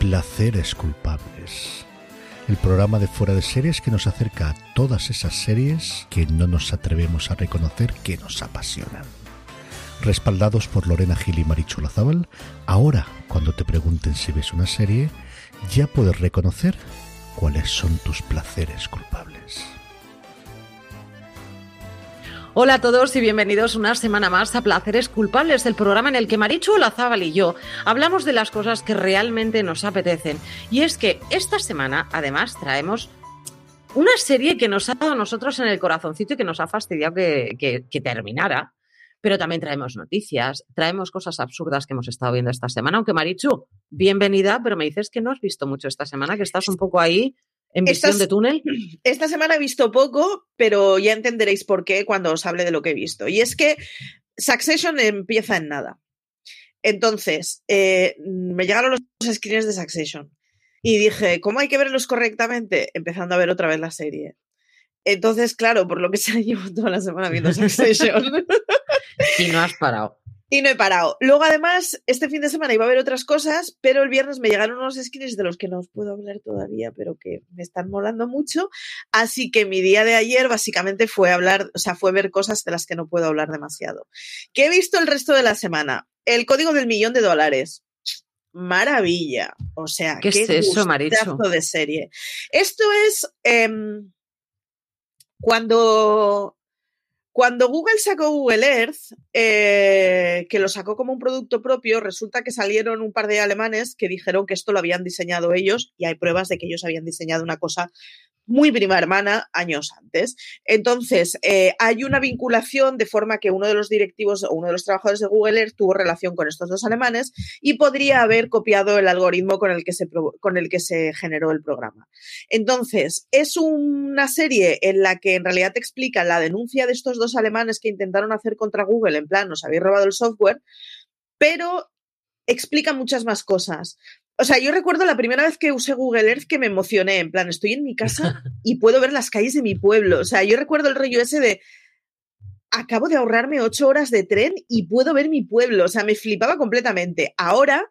Placeres culpables. El programa de fuera de series que nos acerca a todas esas series que no nos atrevemos a reconocer que nos apasionan. Respaldados por Lorena Gil y Marichu Lazábal, ahora cuando te pregunten si ves una serie, ya puedes reconocer cuáles son tus placeres culpables. Hola a todos y bienvenidos una semana más a Placeres Culpables, el programa en el que Marichu Olazábal y yo hablamos de las cosas que realmente nos apetecen. Y es que esta semana, además, traemos una serie que nos ha dado a nosotros en el corazoncito y que nos ha fastidiado que, que, que terminara. Pero también traemos noticias, traemos cosas absurdas que hemos estado viendo esta semana. Aunque Marichu, bienvenida, pero me dices que no has visto mucho esta semana, que estás un poco ahí ¿En visión de túnel? Esta semana he visto poco, pero ya entenderéis por qué cuando os hable de lo que he visto. Y es que Succession empieza en nada. Entonces, eh, me llegaron los screens de Succession y dije, ¿cómo hay que verlos correctamente? Empezando a ver otra vez la serie. Entonces, claro, por lo que se llevo toda la semana viendo Succession. y no has parado. Y no he parado. Luego, además, este fin de semana iba a haber otras cosas, pero el viernes me llegaron unos skins de los que no os puedo hablar todavía, pero que me están molando mucho. Así que mi día de ayer básicamente fue hablar, o sea, fue ver cosas de las que no puedo hablar demasiado. ¿Qué he visto el resto de la semana? El código del millón de dólares. Maravilla. O sea, ¿qué, es eso, Maricho? de serie. Esto es eh, cuando cuando Google sacó Google Earth, eh, que lo sacó como un producto propio, resulta que salieron un par de alemanes que dijeron que esto lo habían diseñado ellos y hay pruebas de que ellos habían diseñado una cosa muy prima hermana años antes. Entonces, eh, hay una vinculación de forma que uno de los directivos o uno de los trabajadores de Google Earth tuvo relación con estos dos alemanes y podría haber copiado el algoritmo con el que se, con el que se generó el programa. Entonces, es una serie en la que en realidad explica la denuncia de estos dos alemanes que intentaron hacer contra Google, en plan, nos habéis robado el software, pero explica muchas más cosas. O sea, yo recuerdo la primera vez que usé Google Earth que me emocioné, en plan, estoy en mi casa y puedo ver las calles de mi pueblo. O sea, yo recuerdo el rollo ese de, acabo de ahorrarme ocho horas de tren y puedo ver mi pueblo. O sea, me flipaba completamente. Ahora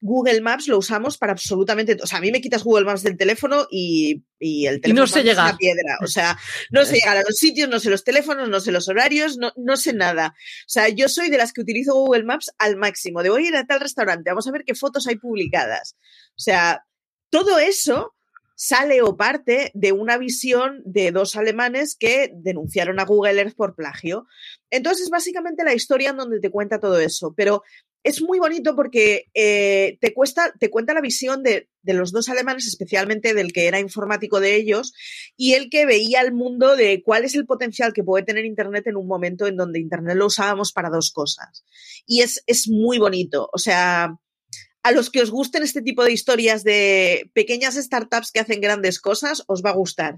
Google Maps lo usamos para absolutamente. O sea, a mí me quitas Google Maps del teléfono y, el teléfono no se llega. una piedra. O sea, no sé llegar a los sitios, no sé los teléfonos, no sé los horarios, no, no sé nada. O sea, yo soy de las que utilizo Google Maps al máximo. De voy a ir a tal restaurante, vamos a ver qué fotos hay publicadas. O sea, todo eso sale o parte de una visión de dos alemanes que denunciaron a Google Earth por plagio. Entonces, básicamente la historia en donde te cuenta todo eso, pero es muy bonito porque eh, te, cuesta, te cuenta la visión de, de, los dos alemanes, especialmente del que era informático de ellos, y el que veía el mundo de cuál es el potencial que puede tener Internet en un momento en donde Internet lo usábamos para dos cosas. Y es, es muy bonito. O sea, a los que os gusten este tipo de historias de pequeñas startups que hacen grandes cosas, os va a gustar.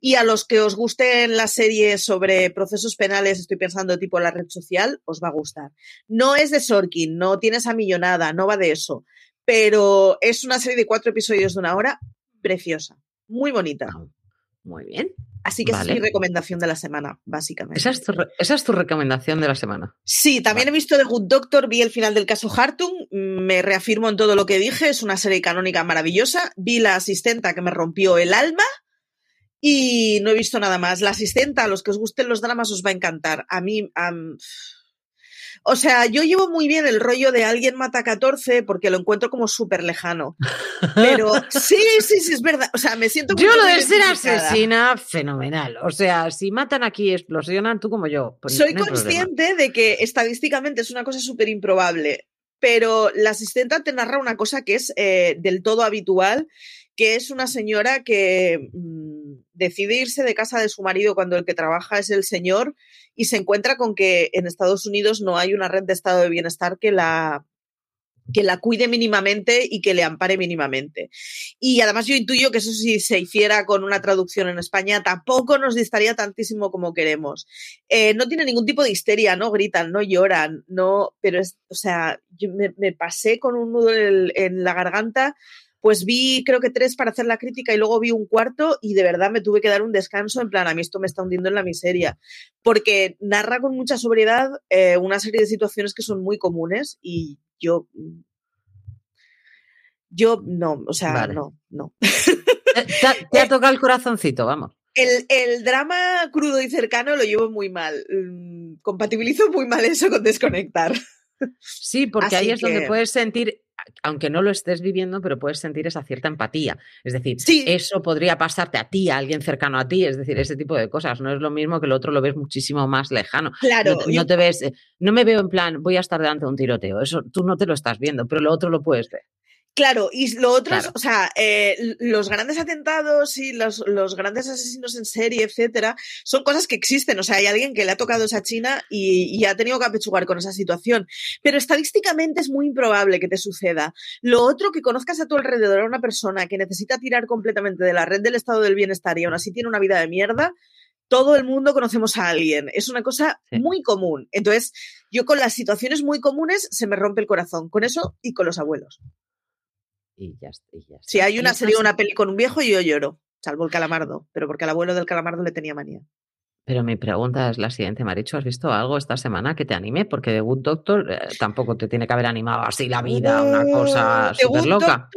Y a los que os gusten las series sobre procesos penales, estoy pensando tipo la red social, os va a gustar. No es de Sorkin, no tienes a millonada, no va de eso. Pero es una serie de cuatro episodios de una hora preciosa, muy bonita. Muy bien. Así que vale. esa es mi recomendación de la semana, básicamente. Esa es, tu, esa es, tu, recomendación de la semana. Sí, también vale. he visto The Good Doctor, vi el final del caso Hartung, me reafirmo en todo lo que dije, es una serie canónica maravillosa. Vi la asistenta que me rompió el alma y no he visto nada más. La asistenta, a los que os gusten los dramas, os va a encantar. A mí. Um, o sea, yo llevo muy bien el rollo de alguien mata 14 porque lo encuentro como súper lejano. Pero sí, sí, sí, es verdad. O sea, me siento. Yo lo de ser asesina, fenomenal. O sea, si matan aquí explosionan, tú como yo. Pues Soy no consciente problema. de que estadísticamente es una cosa súper improbable. Pero la asistenta te narra una cosa que es eh, del todo habitual, que es una señora que mmm, decide irse de casa de su marido cuando el que trabaja es el señor y se encuentra con que en Estados Unidos no hay una red de estado de bienestar que la que la cuide mínimamente y que le ampare mínimamente. Y además yo intuyo que eso si se hiciera con una traducción en España tampoco nos distaría tantísimo como queremos. Eh, no tiene ningún tipo de histeria, no gritan, no lloran, no, pero es, o sea, yo me, me pasé con un nudo en, en la garganta pues vi creo que tres para hacer la crítica y luego vi un cuarto y de verdad me tuve que dar un descanso en plan, a mí esto me está hundiendo en la miseria, porque narra con mucha sobriedad eh, una serie de situaciones que son muy comunes y yo Yo no, o sea, no, no. Te, ha, tocado el corazoncito, vamos. El, el, drama crudo y cercano lo llevo muy mal. Mm, compatibilizo muy mal eso con desconectar. Sí, porque ahí es donde puedes sentir, aunque no lo estés viviendo, pero puedes sentir esa cierta empatía. Es decir, eso podría pasarte a ti, a alguien cercano a ti, es decir, ese tipo de cosas. No es lo mismo que el otro lo ves muchísimo más lejano. Claro. No, te ves, eh, no me veo en plan, voy a estar delante de un tiroteo. Eso tú no te lo estás viendo, pero lo otro lo puedes ver. Claro, y lo otro es, o sea, eh, los grandes atentados y los, los, grandes asesinos en serie, etcétera, son cosas que existen. O sea, hay alguien que le ha tocado esa China y, y, ha tenido que apechugar con esa situación. Pero estadísticamente es muy improbable que te suceda. Lo otro, que conozcas a tu alrededor a una persona que necesita tirar completamente de la red del estado del bienestar y aún así tiene una vida de mierda, todo el mundo conocemos a alguien. Es una cosa muy común. Entonces, yo con las situaciones muy comunes se me rompe el corazón. Con eso y con los abuelos y ya, Si hay una serie una peli con un viejo, yo lloro, salvo el calamardo, pero porque al abuelo del calamardo le tenía manía. Pero mi pregunta es la siguiente, Maricho, ¿has visto algo esta semana que te anime? Porque The Good Doctor eh, tampoco te tiene que haber animado así la vida, una cosa súper loca.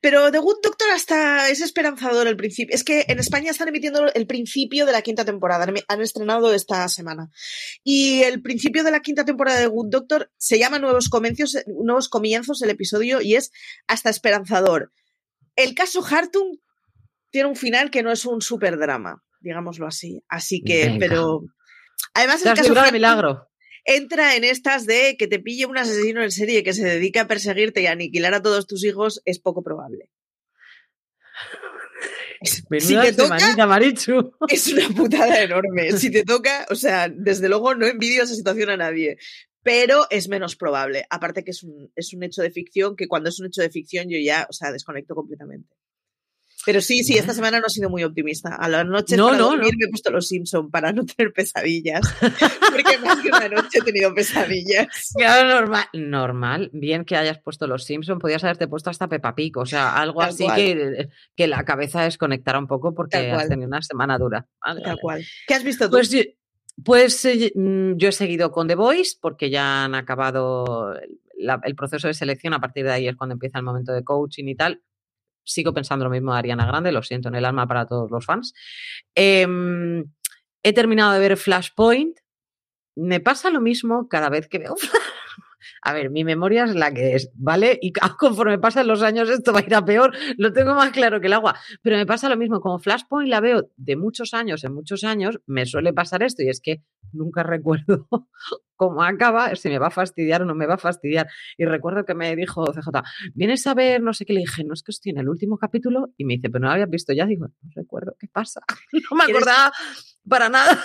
pero The Good Doctor hasta es esperanzador el principio. Es que en España están emitiendo el principio de la quinta temporada, han estrenado esta semana. Y el principio de la quinta temporada de The Good Doctor se llama Nuevos Comienzos, Nuevos Comienzos el episodio y es hasta esperanzador. El caso Hartung tiene un final que no es un super drama digámoslo así. Así que, pero. Además, el caso milagro. Entra en estas de que te pille un asesino en serie que se dedica a perseguirte y aniquilar a todos tus hijos, es poco probable. si te toca, Marichu. Es una putada enorme. Si te toca, o sea, desde luego no envidio esa situación a nadie pero es menos probable. Aparte que es un, es un hecho de ficción, que cuando es un hecho de ficción yo ya, o sea, desconecto completamente. Pero sí, sí, esta semana no ha sido muy optimista. A la noche no, para dormir me he puesto los Simpson para no tener pesadillas. Porque más que una noche he tenido pesadillas. Claro, normal. Normal. Bien que hayas puesto los Simpson, podías haberte puesto hasta Peppa Pig. O sea, algo así que, que, la cabeza desconectara un poco porque has tenido una semana dura. Tal cual. ¿Qué has visto tú? Pues, pues eh, mm, yo he seguido con The Voice porque ya han acabado el proceso de selección. A partir de ahí es cuando empieza el momento de coaching y tal sigo pensando lo mismo de Ariana Grande, lo siento en el alma para todos los fans. Em, he terminado de ver Flashpoint. Me pasa lo mismo cada vez que veo a ver, mi memoria es la que es, ¿vale? Y conforme pasan los años esto va a ir a peor, lo tengo más claro que el agua. Pero me pasa lo mismo, como Flashpoint la veo de muchos años en muchos años, me suele pasar esto y es que nunca recuerdo cómo acaba, si me va a fastidiar o no me va a fastidiar. Y recuerdo que me dijo CJ, ¿vienes a ver no sé qué? Le dije, no es que estoy en el último capítulo y me dice, pero no lo habías visto ya. Digo, no recuerdo qué pasa. No me acordaba para nada.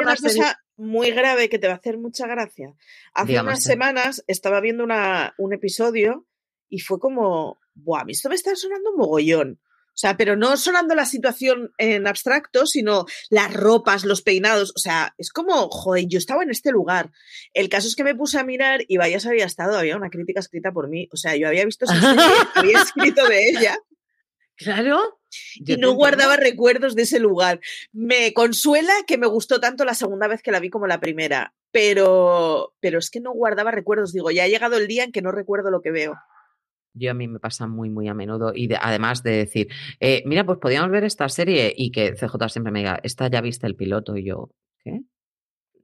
una cosa muy grave que te va a hacer mucha gracia. Hace unas semanas estaba viendo una, un episodio y fue como, Buah, a mí esto me está sonando un mogollón. O sea, pero no sonando la situación en abstracto, sino las ropas, los peinados. O sea, es como, joder, yo estaba en este lugar. El caso es que me puse a mirar y vaya se había estado, había una crítica escrita por mí. O sea, yo había visto había escrito de ella. Claro. y no guardaba recuerdos de ese lugar. Me consuela que me gustó tanto la segunda vez que la vi como la primera, pero, pero es que no guardaba recuerdos. Digo, ya ha llegado el día en que no recuerdo lo que veo. Yo a mí me pasa muy, muy a menudo. Y además de decir, eh, mira, pues podíamos ver esta serie y que CJ siempre me diga, esta ya viste el piloto y yo, ¿qué?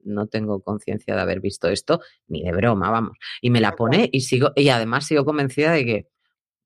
No tengo conciencia de haber visto esto, ni de broma, vamos. Y me la pone y sigo, y además sigo convencida de que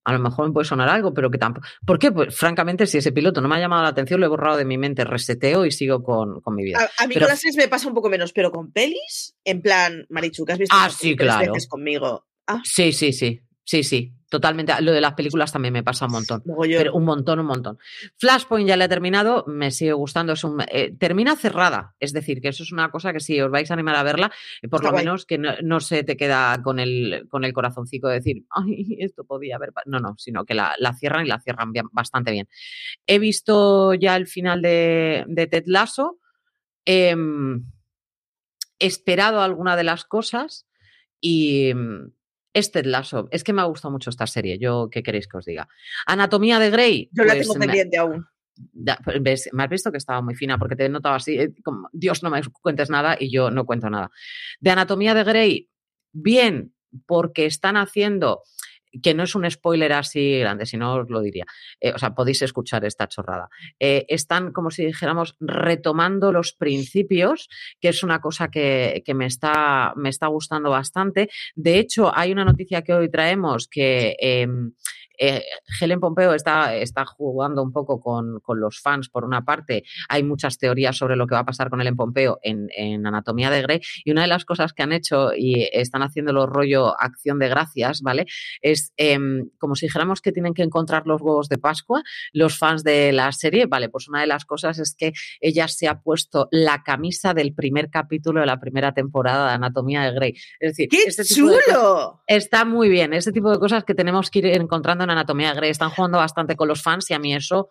a lo mejor me puede sonar algo, pero que tampoco. ¿Por qué? Pues francamente, si ese piloto no me ha llamado la atención, lo he borrado de mi mente, reseteo y sigo con, con mi vida. A, mí con las series me pasa un poco menos, pero con pelis, en plan, Marichu, que has visto ah, sí, claro. veces conmigo. Ah. Sí, sí, sí. Sí, sí, totalmente. Lo de las películas también me pasa un montón. Pero un montón, un montón. Flashpoint ya le he terminado, me sigue gustando. Es un, eh, termina cerrada, es decir, que eso es una cosa que si os vais a animar a verla, eh, por lo menos que no, se te queda con el, con el corazoncito de decir, ay, esto podía haber. No, no, sino que la, cierran y la cierran bastante bien. He visto ya el final de, de Ted Lasso. He esperado alguna de las cosas y este Lasso, es que me ha gustado mucho esta serie. Yo, ¿qué queréis que os diga? Anatomía de Grey. Yo la pues tengo pendiente aún. Pues, me has visto que estaba muy fina porque te he notado así, eh, como, Dios, no me cuentes nada y yo no cuento nada. De Anatomía de Grey, bien, porque están haciendo que no es un spoiler así grande, si no os lo diría. Eh, o sea, podéis escuchar esta chorrada. Eh, están, como si dijéramos, retomando los principios, que es una cosa que, que me, está, me está gustando bastante. De hecho, hay una noticia que hoy traemos que em, eh, Helen Pompeo está, está jugando un poco con, con, los fans, por una parte. Hay muchas teorías sobre lo que va a pasar con Helen Pompeo en, en, Anatomía de Grey. Y una de las cosas que han hecho y están haciendo los rollo acción de gracias, ¿vale? Es eh, como si dijéramos que tienen que encontrar los huevos de Pascua, los fans de la serie. Vale, pues una de las cosas es que ella se ha puesto la camisa del primer capítulo de la primera temporada de Anatomía de Grey. Es decir, ¡Qué este chulo! está muy bien. Ese tipo de cosas que tenemos que ir encontrando en Anatomía Grey. Están jugando bastante con los fans y a mí eso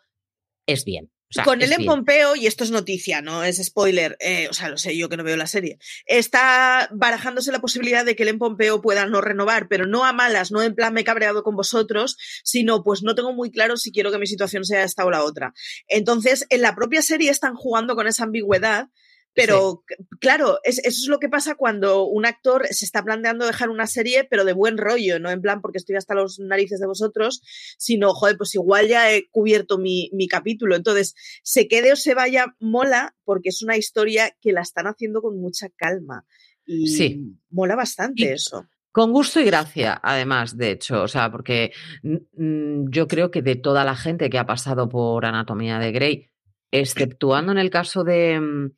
es bien. O sea, con Ellen bien. Pompeo, y esto es noticia, no es spoiler, eh, o sea, lo sé yo que no veo la serie, está barajándose la posibilidad de que Ellen Pompeo pueda no renovar, pero no a malas, no en plan me he cabreado con vosotros, sino pues no tengo muy claro si quiero que mi situación sea esta o la otra. Entonces, en la propia serie están jugando con esa ambigüedad pero sí. claro, es, eso es lo que pasa cuando un actor se está planteando dejar una serie, pero de buen rollo, no en plan porque estoy hasta los narices de vosotros, sino, joder, pues igual ya he cubierto mi, mi capítulo. Entonces, se quede o se vaya, mola, porque es una historia que la están haciendo con mucha calma. Y sí. mola bastante y, eso. Con gusto y gracia, además, de hecho, o sea, porque yo creo que de toda la gente que ha pasado por Anatomía de Grey, exceptuando en el caso de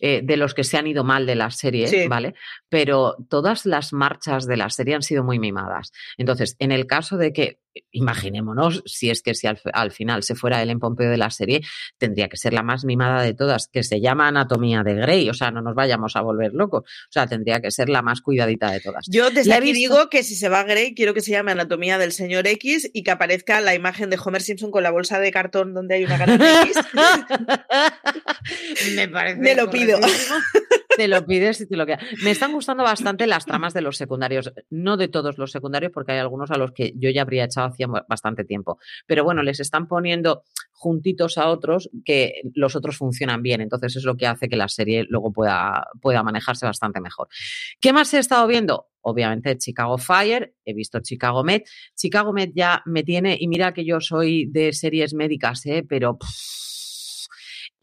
eh, de los que se han ido mal de la serie, sí. ¿vale? Pero todas las marchas de la serie han sido muy mimadas. Entonces, en el caso de que, imaginémonos, si es que si al, al final se fuera Ellen Pompeo de la serie, tendría que ser la más mimada de todas, que se llama Anatomía de Grey, o sea, no nos vayamos a volver locos, o sea, tendría que ser la más cuidadita de todas. Yo desde aquí visto... digo que si se va a Grey, quiero que se llame Anatomía del señor X y que aparezca la imagen de Homer Simpson con la bolsa de cartón donde hay una cara X. Me parece. Me lo pido. Te lo pides y te lo quedas. Me están gustando bastante las tramas de los secundarios, no de todos los secundarios, porque hay algunos a los que yo ya habría echado hacía bastante tiempo. Pero bueno, les están poniendo juntitos a otros que los otros funcionan bien. Entonces es lo que hace que la serie luego pueda, pueda manejarse bastante mejor. ¿Qué más he estado viendo? Obviamente Chicago Fire, he visto Chicago Med. Chicago Med ya me tiene, y mira que yo soy de series médicas, ¿eh? pero...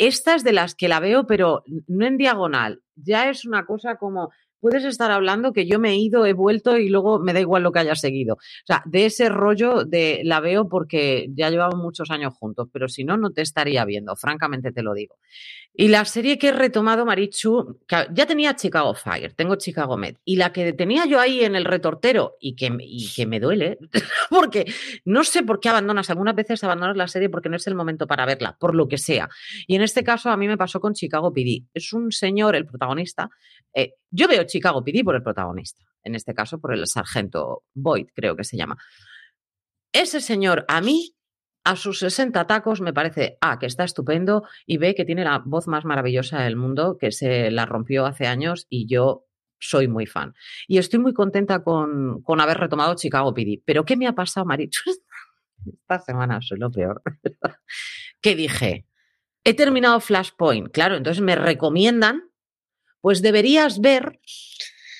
esta es de las que la veo, pero no en diagonal. Ya es una cosa como, puedes estar hablando que yo me he ido, he vuelto y luego me da igual lo que haya seguido. O sea, de ese rollo de la veo porque ya llevamos muchos años juntos, pero si no, no te estaría viendo, francamente te lo digo. Y la serie que he retomado, Marichu, ya tenía Chicago Fire, tengo Chicago Med, y la que tenía yo ahí en el retortero y que, y que me duele, porque no sé por qué abandonas, algunas veces abandonas la serie porque no es el momento para verla, por lo que sea. Y en este caso a mí me pasó con Chicago PD. Es un señor, el protagonista, eh, yo veo Chicago PD por el protagonista, en este caso por el sargento Boyd, creo que se llama. Ese señor a mí a sus 60 tacos me parece A, que está estupendo y B, que tiene la voz más maravillosa del mundo, que se la rompió hace años y yo soy muy fan. Y estoy muy contenta con, con haber retomado Chicago PD. Pero ¿qué me ha pasado, Marichu? Esta semana soy lo peor. que dije, he terminado Flashpoint. Claro, entonces me recomiendan, pues deberías ver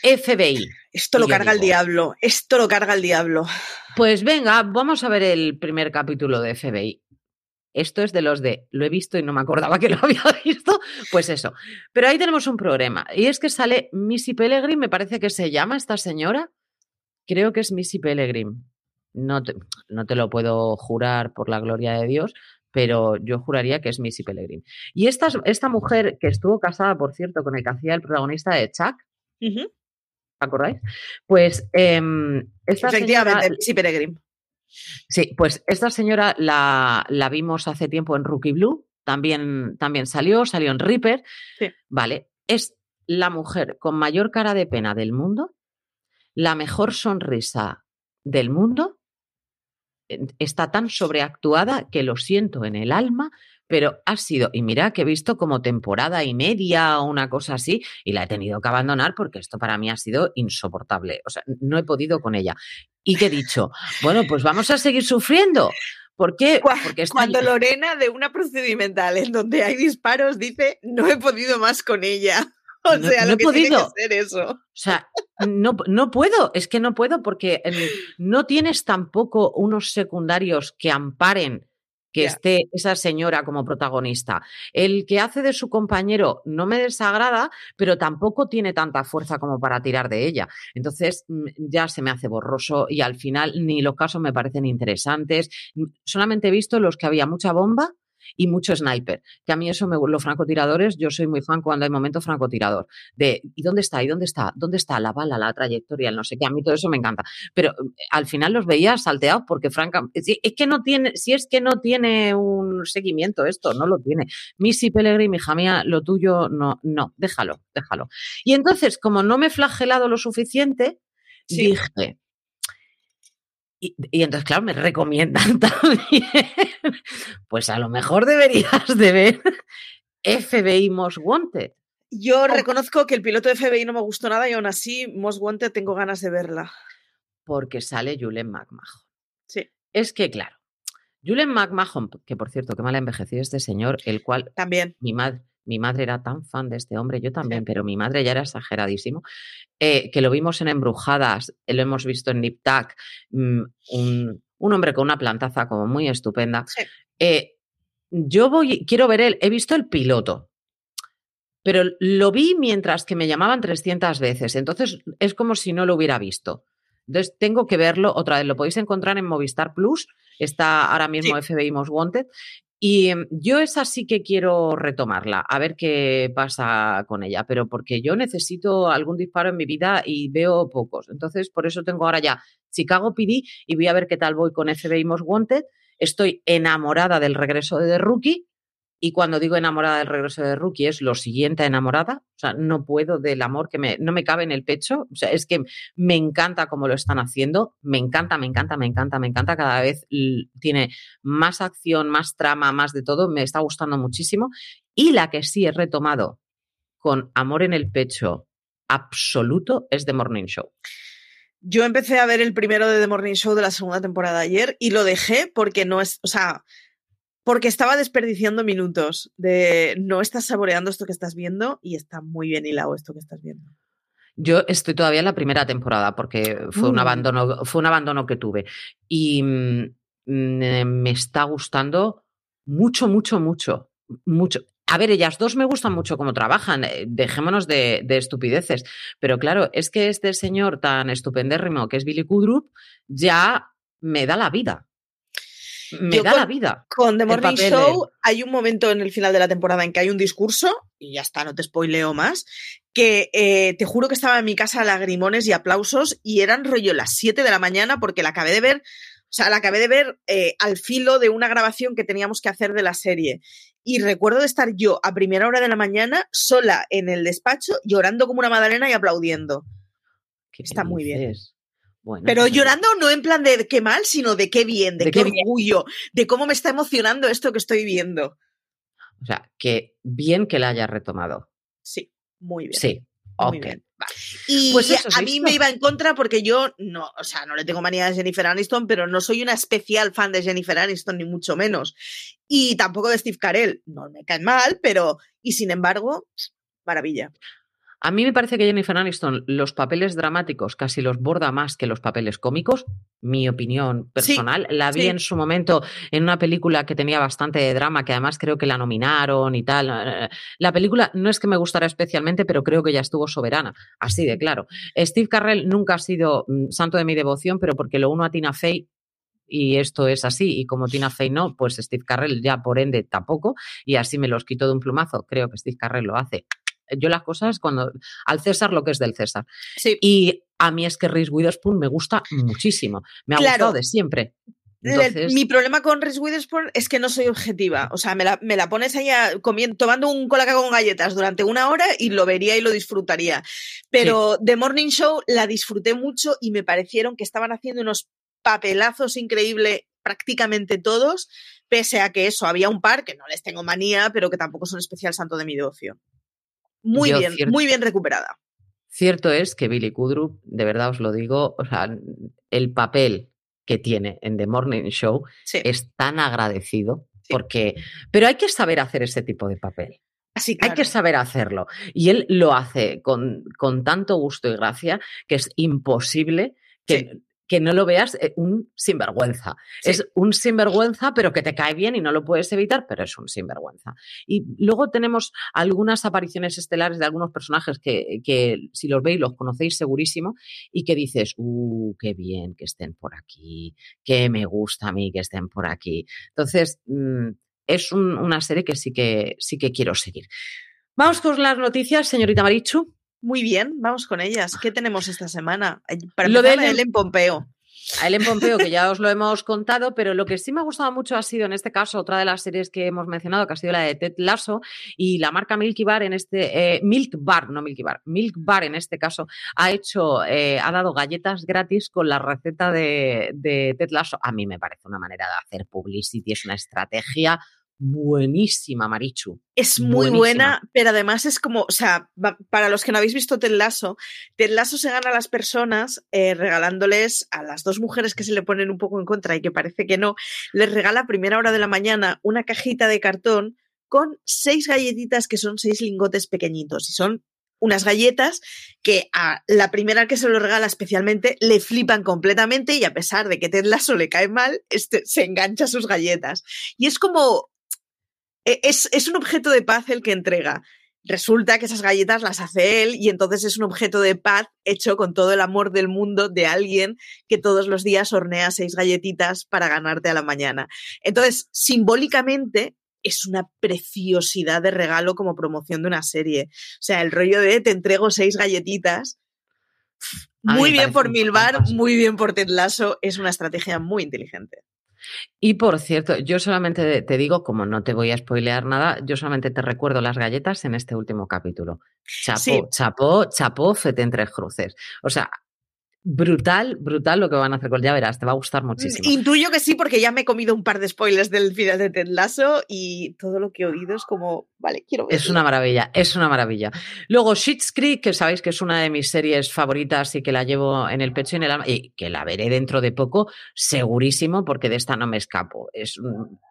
FBI. Esto lo carga digo, el diablo, esto lo carga el diablo. Pues venga, vamos a ver el primer capítulo de FBI. Esto es de los de lo he visto y no me acordaba que lo había visto. Pues eso. Pero ahí tenemos un problema. Y es que sale Missy Pellegrin, me parece que se llama esta señora. Creo que es Missy Pellegrin. No te, no te lo puedo jurar por la gloria de Dios, pero yo juraría que es Missy Pellegrin. Y esta, esta mujer que estuvo casada, por cierto, con el que hacía el protagonista de Chuck, uh -huh. ¿Acordáis? Pues eh, esta Efectivamente, señora, sí, Peregrine. Sí, pues esta señora la, la, vimos hace tiempo en Rookie Blue, también, también salió, salió en Reaper. Sí. Vale, es la mujer con mayor cara de pena del mundo, la mejor sonrisa del mundo, está tan sobreactuada que lo siento en el alma, pero ha sido, y mira que he visto como temporada y media o una cosa así, y la he tenido que abandonar porque esto para mí ha sido insoportable. O sea, no he podido con ella. ¿Y qué he dicho? Bueno, pues vamos a seguir sufriendo. ¿Por qué? Porque Cuando está... Lorena de una procedimental en donde hay disparos dice, no he podido más con ella. O No- sea, no lo he que tiene podido. que ser eso. O sea, no, no puedo, es que no puedo porque eh, no tienes tampoco unos secundarios que amparen que esté esa señora como protagonista. El que hace de su compañero no me desagrada, pero tampoco tiene tanta fuerza como para tirar de ella. Entonces mm, ya se me hace borroso y al final ni los casos me parecen interesantes. Mm, Solamente he visto los que había mucha bomba y mucho sniper. Que a mí eso me los francotiradores, yo soy muy fan cuando hay momento francotirador. De ¿y dónde está? ¿Y dónde está? ¿Dónde está la bala, la trayectoria, el no sé qué? A mí todo eso me encanta. Pero eh, al final los veía salteados porque franca, si es que no tiene, si es que no tiene un seguimiento esto, no lo tiene. Missy Pellegrini, hija mía, lo tuyo no, no, déjalo, déjalo. Y entonces, como no me he flagelado lo suficiente, Sí. dije, y, y entonces, claro, me recomiendan también. Pues a lo mejor deberías de ver FBI Most Wanted. Yo reconozco que el piloto de FBI no me gustó nada y aún así, Most Wanted, tengo ganas de verla. Porque sale Julen McMahon. Sí, Es que, claro, Julen McMahon, que por cierto, qué mal ha envejecido este señor, el cual también. mi madre, mi madre era tan fan de este hombre, yo también, pero mi madre ya era exageradísimo, eh, que lo vimos en Embrujadas, eh, lo hemos visto en Nip Tuck, mm, un, un hombre con una plantaza como muy estupenda. Sí. Eh, yo voy, quiero ver él, he visto el piloto, pero lo vi mientras que me llamaban 300 veces, entonces es como si no lo hubiera visto. Entonces tengo que verlo otra vez, lo podéis encontrar en Movistar Plus, está ahora mismo FBI Most Wanted, y em, yo esa sí que quiero retomarla, a ver qué pasa con ella, pero porque yo necesito algún disparo en mi vida y veo pocos. Entonces, por eso tengo ahora ya Chicago PD y voy a ver qué tal voy con FBI Most Wanted. Estoy enamorada del regreso de The Rookie. Y cuando digo enamorada del regreso de Rookie es lo siguiente enamorada. O sea, no puedo del amor que me, no me cabe en el pecho. O sea, es que me encanta cómo lo están haciendo. Me encanta, me encanta, me encanta, me encanta. Cada vez tiene más acción, más trama, más de todo. Me está gustando muchísimo. Y la que sí he retomado con amor en el pecho absoluto es The Morning Show. Yo empecé a ver el primero de The Morning Show de la segunda temporada ayer y lo dejé porque no es, o sea, porque estaba desperdiciando minutos de no estás saboreando esto que estás viendo y está muy bien hilado esto que estás viendo. Yo estoy todavía en la primera temporada porque fue un Mm. abandono, fue un abandono que tuve. Y mm, me está gustando mucho, mucho, mucho. Mucho. A ver, ellas dos me gustan mucho cómo trabajan, eh, dejémonos de, de estupideces. Pero claro, es que este señor tan estupendérrimo que es Billy Kudrup ya me da la vida. Me Yo da con- la vida. Con The Morning Show hay un momento en el final de la temporada en que hay un discurso, y ya está, no te spoileo más, que eh, te juro que estaba en mi casa lagrimones y aplausos y eran rollo las 7 de la mañana porque la acabé de ver, o sea, la acabé de ver eh, al filo de una grabación que teníamos que hacer de la serie. Y recuerdo de estar yo a primera hora de la mañana sola en el despacho llorando como una madalena y aplaudiendo. ¿Qué Está muy bien. Bueno, Pero pues- llorando no en plan de qué mal, sino de qué bien, de, De qué, qué bien. orgullo, de cómo me está emocionando esto que estoy viendo. O sea, que bien que la haya retomado. Sí, muy bien. Sí. Muy ok. bien. Y Pues eso, a ¿has mí me iba en contra porque yo no, o sea, no le tengo manía a Jennifer Aniston, pero no soy una especial fan de Jennifer Aniston, ni mucho menos. Y tampoco de Steve Carell. No me caen mal, pero. Y sin embargo, maravilla. A mí me parece que Jennifer Aniston los papeles dramáticos casi los borda más que los papeles cómicos, mi opinión personal. la vi sí. en su momento en una película que tenía bastante drama, que además creo que la nominaron y tal. La película no es que me gustara especialmente, pero creo que ya estuvo soberana, así de claro. Steve Carrell nunca ha sido mm, santo de mi devoción, pero porque lo uno a Tina Fey y esto es así, y como Tina Fey no, pues Steve Carrell ya por ende tampoco, y así me los quito de un plumazo. Creo que Steve Carrell lo hace yo las cosas cuando al César lo que es del César. Sí. Y a mí es que Reese Witherspoon me gusta muchísimo. Me ha Claro. gustado de siempre. Entonces, Mi problema con Reese Witherspoon es que no soy objetiva. O sea, me la, me la pones ahí a- comiendo, tomando un colaca con galletas durante una hora y lo vería y lo disfrutaría. Pero The Morning Show la disfruté mucho y me parecieron que estaban haciendo unos papelazos increíbles prácticamente todos, pese a que eso, había un par que no les tengo manía, pero que tampoco son especial santo de mi devoción. Muy Yo bien, cierto- muy bien recuperada. cierto es que Billy Kudrup, de verdad os lo digo, o sea, el papel que tiene en The Morning Show Sí. es tan agradecido Sí. porque pero hay que saber hacer ese tipo de papel. Así Hay que saber hacerlo. Y él lo hace con, con tanto gusto y gracia que es imposible que, Sí. Que no lo veas eh, un sinvergüenza. Sí. Es un sinvergüenza, pero que te cae bien y no lo puedes evitar, pero es un sinvergüenza. Y luego tenemos algunas apariciones estelares de algunos personajes que, que si los veis los conocéis segurísimo y que dices, uh, qué bien que estén por aquí, que me gusta a mí que estén por aquí. Entonces, mm, es un- una serie que sí que sí que quiero seguir. Vamos con las noticias, señorita Marichu. Muy bien, vamos con ellas. ¿Qué tenemos esta semana? Para Lo de Ellen Pompeo. A Ellen Pompeo, que ya os lo hemos contado, pero lo que sí me ha gustado mucho ha sido, en este caso, otra de las series que hemos mencionado, que ha sido la de Ted Lasso, y la marca Milky Bar en este, eh, Milk Bar, no Milky Bar, Milk Bar en este caso, ha hecho, eh, ha dado galletas gratis con la receta de, de Ted Lasso. A mí me parece una manera de hacer publicity, es una estrategia buenísima, Marichu. Es muy Buenísima. buena, pero además es como, o sea, para los que no habéis visto Ted Lasso, Ted Lasso se gana a las personas eh, regalándoles a las dos mujeres que se le ponen un poco en contra y que parece que no, les regala a primera hora de la mañana una cajita de cartón con seis galletitas que son seis lingotes pequeñitos y son unas galletas que a la primera que se lo regala especialmente le flipan completamente y a pesar de que Ted Lasso le cae mal, este, se engancha a sus galletas. Y es como, es, es un objeto de paz el que entrega. Resulta que esas galletas las hace él y entonces es un objeto de paz hecho con todo el amor del mundo de alguien que todos los días hornea seis galletitas para ganarte a la mañana. Entonces, simbólicamente, es una preciosidad de regalo como promoción de una serie. O sea, el rollo de te entrego seis galletitas. Muy bien por Milbar, muy bien por Ted Lasso. Es una estrategia muy inteligente. Y por cierto, yo solamente te digo, como no te voy a spoilear nada, yo solamente te recuerdo las galletas en este último capítulo. Chapó, Sí. chapó, chapó, fete en tres cruces. O sea, brutal, brutal lo que van a hacer con ya verás, te va a gustar muchísimo. Intuyo que sí, porque ya me he comido un par de spoilers del final de Ted Lasso y todo lo que he oído es como, vale, quiero ver. Es una maravilla, es una maravilla. Luego, Schitt's Creek, que sabéis que es una de mis series favoritas y que la llevo en el pecho y en el alma, y que la veré dentro de poco, segurísimo, porque de esta no me escapo. Es,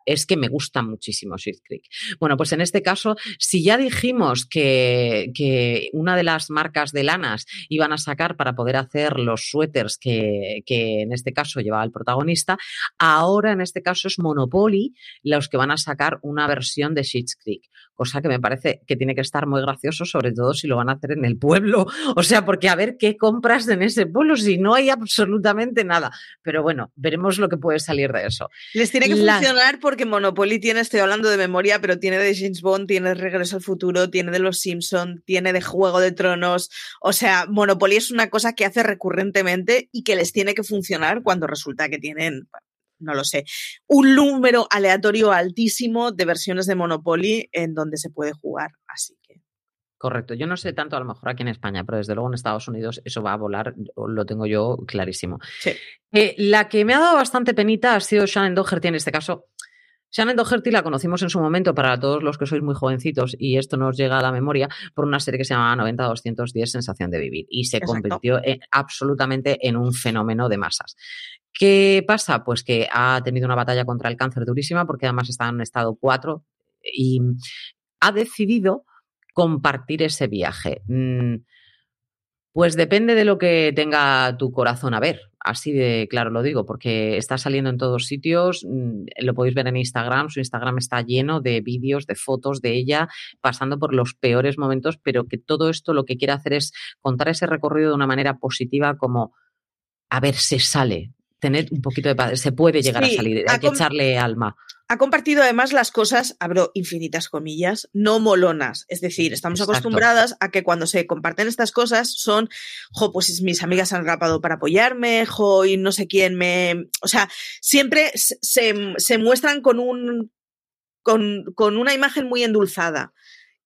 es que me gusta muchísimo Schitt's Creek. Bueno, pues en este caso, si ya dijimos que, que una de las marcas de lanas iban a sacar para poder hacer los suéteres que, que en este caso llevaba el protagonista, ahora en este caso es Monopoly los que van a sacar una versión de Schitt's Creek cosa que me parece que tiene que estar muy gracioso, sobre todo si lo van a hacer en el pueblo. O sea, porque a ver qué compras en ese pueblo si no hay absolutamente nada. Pero bueno, veremos lo que puede salir de eso. Les tiene que La- funcionar porque Monopoly tiene, estoy hablando de memoria, pero tiene de James Bond, tiene de Regreso al Futuro, tiene de Los Simpson, tiene de Juego de Tronos. O sea, Monopoly es una cosa que hace recurrentemente y que les tiene que funcionar cuando resulta que tienen, no lo sé, un número aleatorio altísimo de versiones de Monopoly en donde se puede jugar. Así que. Correcto. Yo no sé tanto a lo mejor aquí en España, pero desde luego en Estados Unidos eso va a volar, lo tengo yo clarísimo. Sí. Eh, la que me ha dado bastante penita ha sido Shannon Doherty en este caso. Shannon Doherty la conocimos en su momento para todos los que sois muy jovencitos y esto nos llega a la memoria por una serie que se llamaba 90-210 Sensación de Vivir y se Exacto. convirtió en- absolutamente en un fenómeno de masas. ¿Qué pasa? Pues que ha tenido una batalla contra el cáncer durísima porque además está en estado 4 y ha decidido compartir ese viaje. Mm, Pues depende de lo que tenga tu corazón a ver, así de claro lo digo, porque está saliendo en todos sitios, mm, lo podéis ver en Instagram, su Instagram está lleno de vídeos, de fotos de ella, pasando por los peores momentos, pero que todo esto lo que quiere hacer es contar ese recorrido de una manera positiva como, a ver, se sale, tener un poquito de paz, se puede llegar Sí, a salir, ha hay que echarle alma. Ha compartido además las cosas, abro infinitas comillas, no molonas. Es decir, estamos Exacto. acostumbradas a que cuando se comparten estas cosas son, jo, pues mis amigas han rapado para apoyarme, jo, y no sé quién me. O sea, siempre se, se- muestran con un. Con, con una imagen muy endulzada.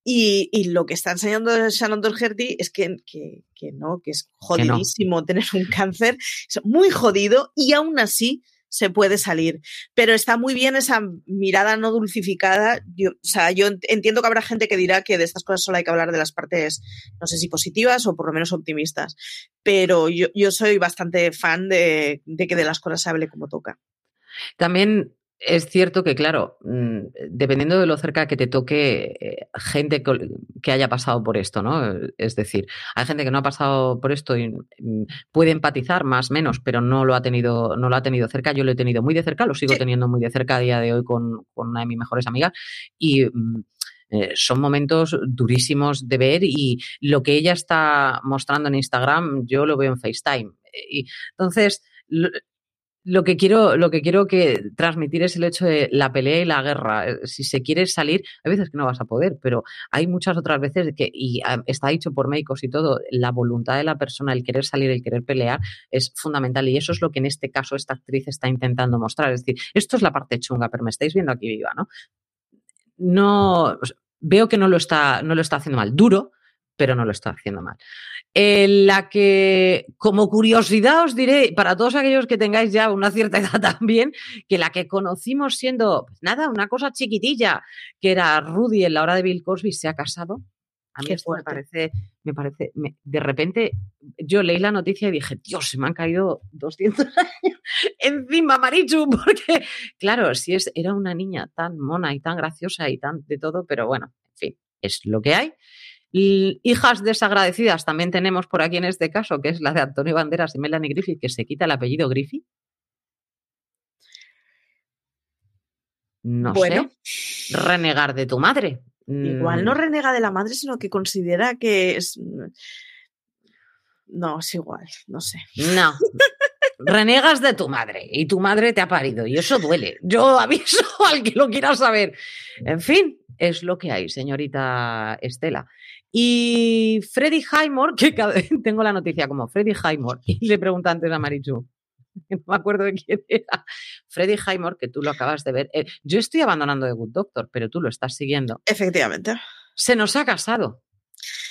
Y, y lo que está enseñando Shannon Doherty es que, que, que no, que es jodidísimo tener un cáncer, es muy jodido y aún así se puede salir. Pero está muy bien esa mirada no dulcificada. Yo, o sea, yo ent- entiendo que habrá gente que dirá que de estas cosas solo hay que hablar de las partes, no sé si positivas o por lo menos optimistas. Pero yo, yo soy bastante fan de, de que de las cosas se hable como toca. También es cierto que, claro, mm, dependiendo de lo cerca que te toque eh, gente que haya pasado por esto, ¿no? Es decir, hay gente que no ha pasado por esto y mm, puede empatizar más o menos, pero no lo ha tenido, no lo ha tenido cerca. Yo lo he tenido muy de cerca, lo sigo teniendo muy de cerca a día de hoy con, una de mis mejores amigas. Y mm, eh, son momentos durísimos de ver y lo que ella está mostrando en Instagram, yo lo veo en FaceTime. Y entonces, lo que quiero, lo que quiero que transmitir es el hecho de la pelea y la guerra. Eh, si se quiere salir, hay veces que no vas a poder, pero hay muchas otras veces que, y ah, está dicho por médicos y todo, la voluntad de la persona, el querer salir, el querer pelear, es fundamental. Y eso es lo que en este caso esta actriz está intentando mostrar. Es decir, esto es la parte chunga, pero me estáis viendo aquí viva, ¿no? No, veo que no lo está, no lo está haciendo mal. Duro, pero no lo está haciendo mal. En la que, como curiosidad, os diré, para todos aquellos que tengáis ya una cierta edad también, que la que conocimos siendo, pues nada, una cosa chiquitilla, que era Rudy en la hora de Bill Cosby, se ha casado. A mí esto me parece, me parece, de repente yo leí la noticia y dije, Dios, se me han caído 200 años encima, Marichu, porque, claro, si es, era una niña tan mona y tan graciosa y tan de todo, pero bueno, en fin, es lo que hay. Hijas desagradecidas también tenemos por aquí en este caso, que es la de Antonio Banderas y Melanie Griffith, que se quita el apellido Griffith. No sé. Renegar de tu madre. Igual no mm. renega de la madre, sino que considera que es. Mm, no, es igual, no sé. No. Renegas de tu madre y tu madre te ha parido y eso duele. Yo aviso al que lo quiera saber. En fin, es lo que hay, señorita Estela. Y Freddy Highmore, que tengo la noticia como Freddy Highmore, y le pregunta antes a Marichu, no me acuerdo de quién era, Freddy Highmore, que tú lo acabas de ver. Eh, yo estoy abandonando The Good Doctor, pero tú lo estás siguiendo. Efectivamente. Se nos ha casado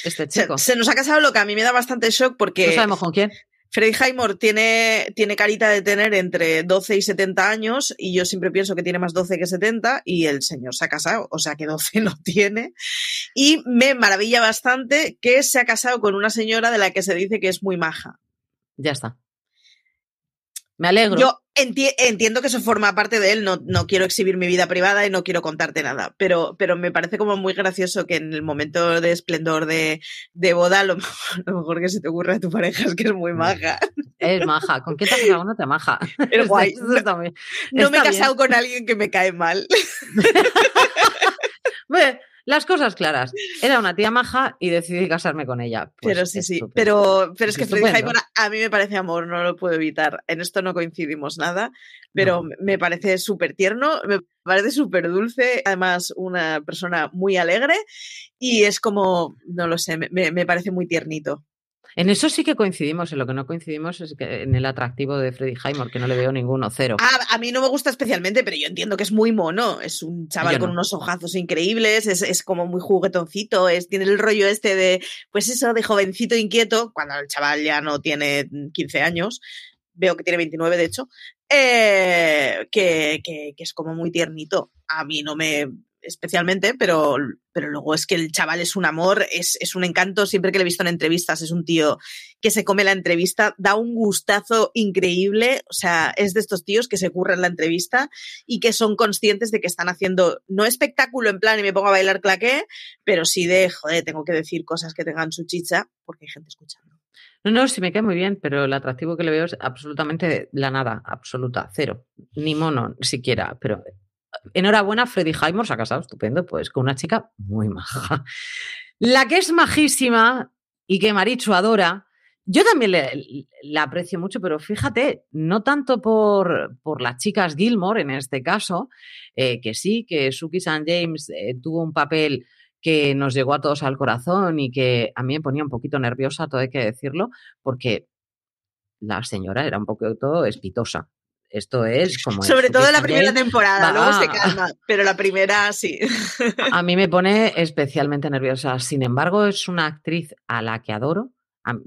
este chico. Se, se, nos ha casado lo que a mí me da bastante shock porque... No sabemos con quién. Freddy Highmore tiene, tiene carita de tener entre 12 y 70 años y yo siempre pienso que tiene más 12 que 70 y el señor se ha casado, o sea que 12 no tiene. Y me maravilla bastante que se ha casado con una señora de la que se dice que es muy maja. Ya está. Me alegro. Yo entiendo que eso forma parte de él, no, no, quiero exhibir mi vida privada y no quiero contarte nada, pero, pero me parece como muy gracioso que en el momento de esplendor de, de boda lo mejor, que se te ocurra a tu pareja es que es muy maja. Es maja. ¿Con quién te? No te maja. Es guay. no, me he casado con alguien que me cae mal. Las cosas claras. Era una tía maja y decidí casarme con ella. Pues pero sí, sí. Pero, pero es, que Freddy Highmore a mí me parece amor, no lo puedo evitar. En esto no coincidimos nada, pero me parece súper tierno, me parece súper dulce. Además, una persona muy alegre y es como, no lo sé, me, me parece muy tiernito. En eso sí que coincidimos, en lo que no coincidimos es que en el atractivo de Freddy Highmore, que no le veo ninguno, cero. Ah, a mí no me gusta especialmente, pero yo entiendo que es muy mono. Es un chaval con unos ojazos increíbles, es, como muy juguetoncito, es, tiene el rollo este de, pues eso, de jovencito inquieto, cuando el chaval ya no tiene 15 años, veo que tiene 29 de hecho, eh, que, que, es como muy tiernito. A mí no me, especialmente, pero, pero luego es que el chaval es un amor, es, es, un encanto, siempre que le he visto en entrevistas, es un tío que se come la entrevista, da un gustazo increíble, o sea, es de estos tíos que se curran la entrevista y que son conscientes de que están haciendo, no espectáculo en plan y me pongo a bailar claqué, pero sí de, joder, tengo que decir cosas que tengan su chicha, porque hay gente escuchando. No, no, sí me queda muy bien, pero el atractivo que le veo es absolutamente la nada, absoluta, cero. Ni mono siquiera, pero enhorabuena, Freddy Highmore se ha casado, estupendo, pues con una chica muy maja. La que es majísima y que Marichu adora, yo también la aprecio mucho, pero fíjate, no tanto por, por las chicas Gilmore en este caso, eh, que sí, que Suki St. James eh, tuvo un papel que nos llegó a todos al corazón y que a mí me ponía un poquito nerviosa, todo hay que decirlo, porque la señora era un poquito espitosa. Esto es como. Sobre todo la primera temporada, luego se calma, pero la primera sí. A mí me pone especialmente nerviosa. Sin embargo, es una actriz a la que adoro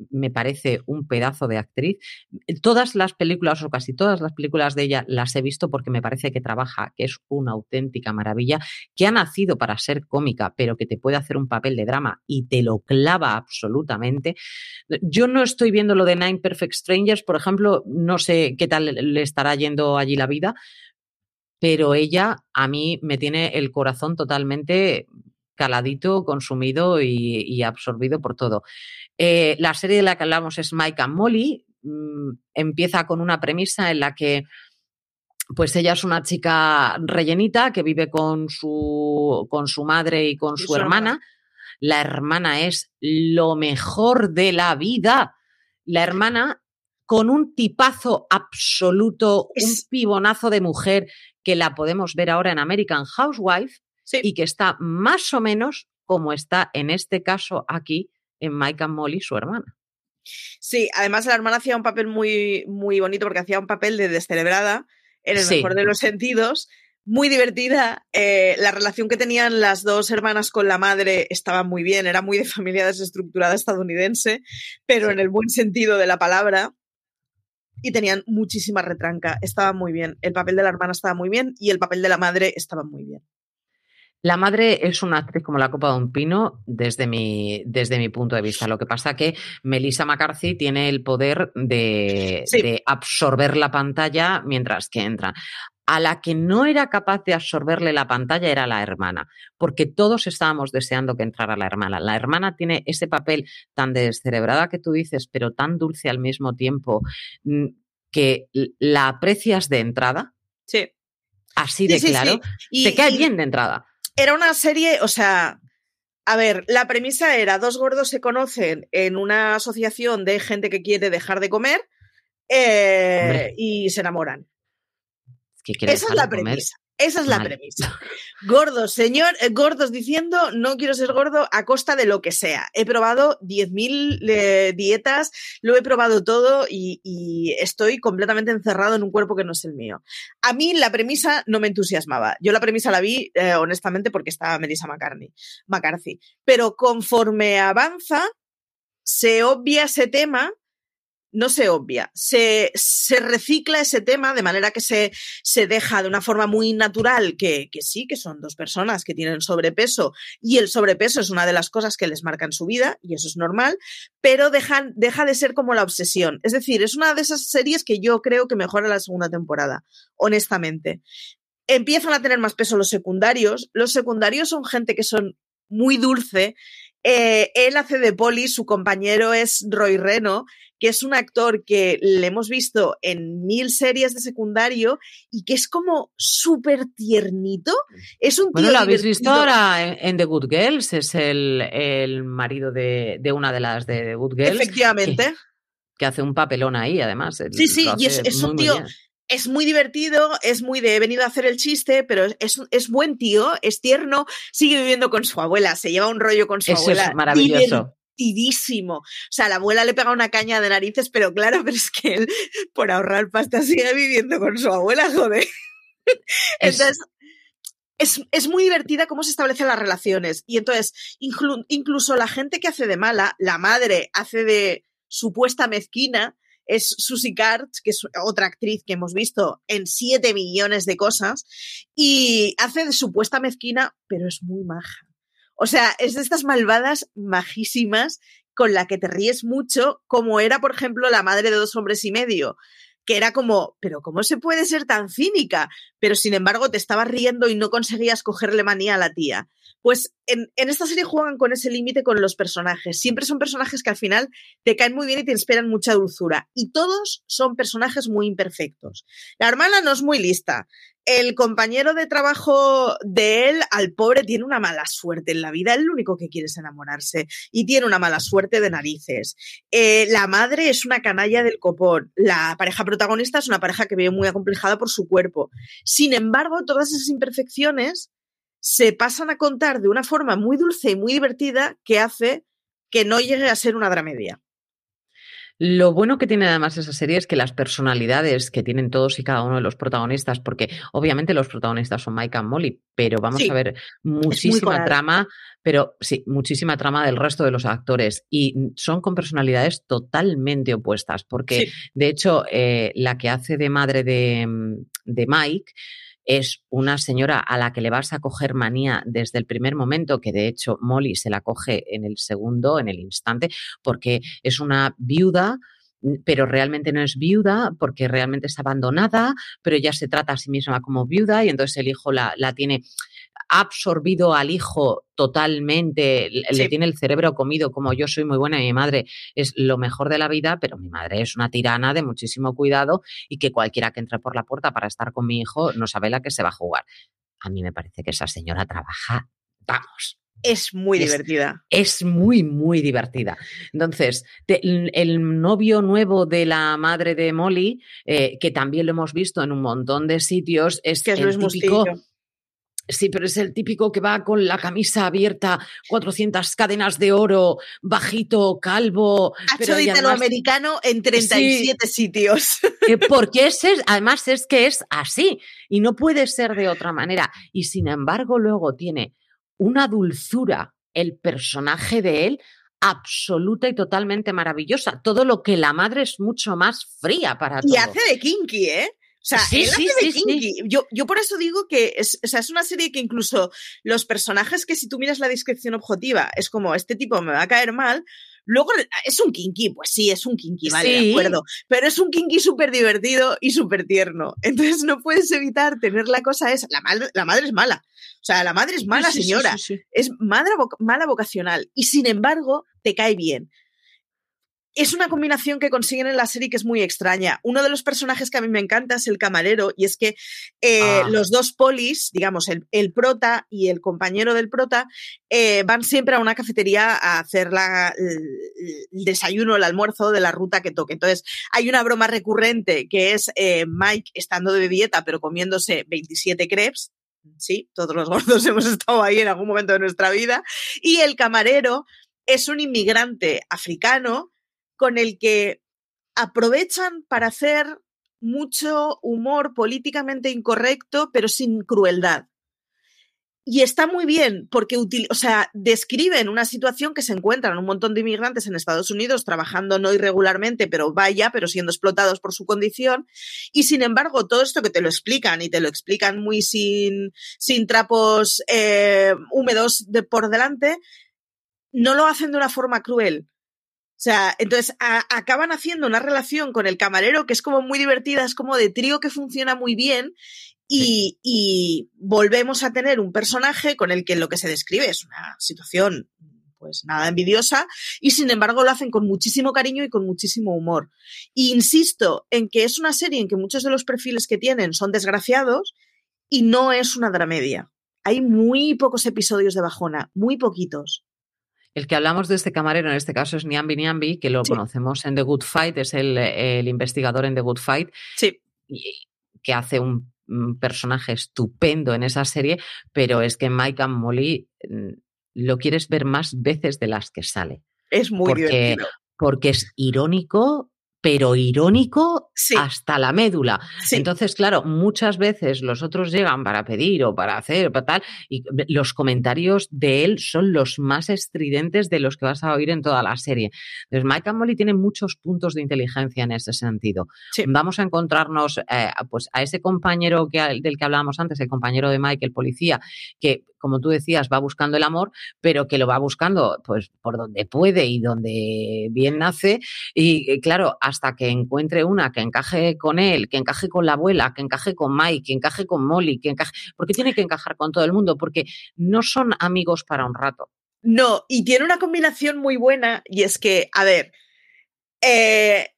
me parece un pedazo de actriz. Todas las películas o casi todas las películas de ella las he visto porque me parece que trabaja, que es una auténtica maravilla, que ha nacido para ser cómica, pero que te puede hacer un papel de drama y te lo clava absolutamente. Yo no estoy viendo lo de Nine Perfect Strangers, por ejemplo, no sé qué tal le estará yendo allí la vida, pero ella a mí me tiene el corazón totalmente caladito, consumido y, absorbido por todo. Eh, la serie de la que hablamos es Mike and Molly. Mm, empieza con una premisa en la que pues ella es una chica rellenita que vive con su, con su madre y con su, hermana. La hermana es lo mejor de la vida. La hermana con un tipazo absoluto, un pibonazo de mujer que la podemos ver ahora en American Housewife y que está más o menos como está en este caso aquí en Mike and Molly, su hermana. Sí, además la hermana hacía un papel muy, muy bonito porque hacía un papel de descerebrada, en el mejor de los sentidos, muy divertida. Eh, la relación que tenían las dos hermanas con la madre estaba muy bien, era muy de familia desestructurada estadounidense, pero en el buen sentido de la palabra. Y tenían muchísima retranca, estaba muy bien. El papel de la hermana estaba muy bien y el papel de la madre estaba muy bien. La madre es una actriz como la copa de un pino desde mi, desde mi punto de vista. Lo que pasa que Melissa McCarthy tiene el poder de, de absorber la pantalla mientras que entra. A la que no era capaz de absorberle la pantalla era la hermana, porque todos estábamos deseando que entrara la hermana. La hermana tiene ese papel tan descerebrada que tú dices, pero tan dulce al mismo tiempo, mm, que la aprecias de entrada. Sí. Así de claro. te cae bien de entrada era una serie, o sea, a ver, la premisa era dos gordos se conocen en una asociación de gente que quiere dejar de comer eh, y se enamoran. Esa es la premisa. Esa es la premisa. Gordos, señor, eh, gordos diciendo no quiero ser gordo a costa de lo que sea. He probado 10.000 eh, dietas, lo he probado todo y, estoy completamente encerrado en un cuerpo que no es el mío. A mí la premisa no me entusiasmaba. Yo la premisa la vi, eh, honestamente, porque estaba Melissa McCartney, McCarthy. Pero conforme avanza, se obvia ese tema no se obvia, se, se, recicla ese tema de manera que se, se deja de una forma muy natural que, que, sí, que son dos personas que tienen sobrepeso y el sobrepeso es una de las cosas que les marcan su vida y eso es normal, pero dejan, deja de ser como la obsesión. Es decir, es una de esas series que yo creo que mejora la segunda temporada, honestamente. Empiezan a tener más peso los secundarios. Los secundarios son gente que son muy dulce. Eh, él hace de poli, su compañero es Roy Reno que es un actor que le hemos visto en mil series de secundario y que es como súper tiernito. Es un Bueno, lo habéis visto ahora en, The Good Girls, es el, marido de, una de las de The Good Girls. Efectivamente. Que, hace un papelón ahí, además. Sí, sí, y es, un tío es muy divertido, es muy de he venido a hacer el chiste, pero es, es, buen tío, es tierno, sigue viviendo con su abuela, se lleva un rollo con su Eso abuela. Es maravilloso. O sea, la abuela le pega una caña de narices, pero claro, pero es que él, por ahorrar pasta, sigue viviendo con su abuela, joder. Entonces, es, muy divertida cómo se establecen las relaciones. Y entonces, incluso la gente que hace de mala, la madre hace de supuesta mezquina, es Susie Karts, que es otra actriz que hemos visto en siete millones de cosas, y hace de supuesta mezquina, pero es muy maja. O sea, es de estas malvadas majísimas con la que te ríes mucho, como era, por ejemplo, la madre de dos hombres y medio, que era como, pero ¿cómo se puede ser tan cínica? Pero sin embargo te estabas riendo y no conseguías cogerle manía a la tía. Pues en, esta serie juegan con ese límite con los personajes. Siempre son personajes que al final te caen muy bien y te inspiran mucha dulzura. Y todos son personajes muy imperfectos. La hermana no es muy lista. El compañero de trabajo de él, al pobre, tiene una mala suerte en la vida. Él lo único que quiere es enamorarse y tiene una mala suerte de narices. Eh, la madre es una canalla del copón. La pareja protagonista es una pareja que vive muy acomplejada por su cuerpo. Sin embargo, todas esas imperfecciones se pasan a contar de una forma muy dulce y muy divertida que hace que no llegue a ser una dramedia. Lo bueno que tiene además esa serie es que las personalidades que tienen todos y cada uno de los protagonistas, porque obviamente los protagonistas son Mike y Molly, pero vamos a ver muchísima trama, pero sí, muchísima trama del resto de los actores y son con personalidades totalmente opuestas, porque de hecho eh, la que hace de madre de, de Mike es una señora a la que le vas a coger manía desde el primer momento, que de hecho Molly se la coge en el segundo, en el instante, porque es una viuda pero realmente no es viuda porque realmente es abandonada, pero ella se trata a sí misma como viuda y entonces el hijo la, la tiene absorbido al hijo totalmente, le tiene el cerebro comido, como yo soy muy buena y mi madre es lo mejor de la vida, pero mi madre es una tirana de muchísimo cuidado y que cualquiera que entre por la puerta para estar con mi hijo no sabe la que se va a jugar. A mí me parece que esa señora trabaja, vamos, es muy divertida. Es muy, muy divertida. Entonces, el novio nuevo de la madre de Molly, eh, que también lo hemos visto en un montón de sitios, es, que es el típico. Sí, pero es el típico que va con la camisa abierta, 400 cadenas de oro, bajito, calvo. Hacho de italoamericano en 37 sitios. Porque ese, además es que es así y no puede ser de otra manera. Y sin embargo, luego tiene una dulzura el personaje de él absoluta y totalmente maravillosa. Todo lo que la madre es mucho más fría para Y hace de kinky, ¿eh? O sea, él hace de kinky. Yo, yo por eso digo que es, o sea, es una serie que incluso los personajes que si tú miras la descripción objetiva es como este tipo me va a caer mal, Luego es un kinky, pues sí, es un kinky, vale, de acuerdo. Pero es un kinky súper divertido y súper tierno. Entonces no puedes evitar tener la cosa esa. La madre, la madre es mala. O sea, la madre es mala señora. es madre, mala vocacional. Y sin embargo, te cae bien es una combinación que consiguen en la serie que es muy extraña. Uno de los personajes que a mí me encanta es el camarero, y es que eh, ah. los dos polis, digamos, el, prota y el compañero del prota, eh, van siempre a una cafetería a hacer la, el, desayuno, el almuerzo de la ruta que toque. Entonces, hay una broma recurrente que es eh, Mike estando de dieta, pero comiéndose 27 crepes. Sí, todos los gordos hemos estado ahí en algún momento de nuestra vida. Y el camarero es un inmigrante africano con el que aprovechan para hacer mucho humor políticamente incorrecto, pero sin crueldad. Y está muy bien porque o sea, describen una situación que se encuentran un montón de inmigrantes en Estados Unidos trabajando no irregularmente, pero vaya, pero siendo explotados por su condición. Y sin embargo, todo esto que te lo explican y te lo explican muy sin, sin trapos eh, húmedos de por delante, no lo hacen de una forma cruel. O sea, entonces acaban haciendo una relación con el camarero que es como muy divertida, es como de trío que funciona muy bien y, y, volvemos a tener un personaje con el que lo que se describe es una situación pues nada envidiosa y sin embargo lo hacen con muchísimo cariño y con muchísimo humor. Y insisto en que es una serie en que muchos de los perfiles que tienen son desgraciados y no es una dramedia. Hay muy pocos episodios de bajona, muy poquitos. El que hablamos de este camarero en este caso es Niambi Niambi, que lo conocemos en The Good Fight, es el, investigador en The Good Fight, sí. que hace un, personaje estupendo en esa serie, pero es que Mike and Molly mm, lo quieres ver más veces de las que sale. Es muy divertido. Porque es irónico, pero irónico hasta la médula. Entonces, claro, muchas veces los otros llegan para pedir o para hacer o tal, y los comentarios de él son los más estridentes de los que vas a oír en toda la serie. Entonces, Mike Molly tiene muchos puntos de inteligencia en ese sentido. Vamos a encontrarnos eh, pues, a ese compañero que, del que hablábamos antes, el compañero de Mike, el policía, que como tú decías, va buscando el amor, pero que lo va buscando pues por donde puede y donde bien nace. Y claro, hasta que encuentre una que encaje con él, que encaje con la abuela, que encaje con Mike, que encaje con Molly, que encaje. Porque tiene que encajar con todo el mundo, porque no son amigos para un rato. No, y tiene una combinación muy buena, y es que, a ver, eh,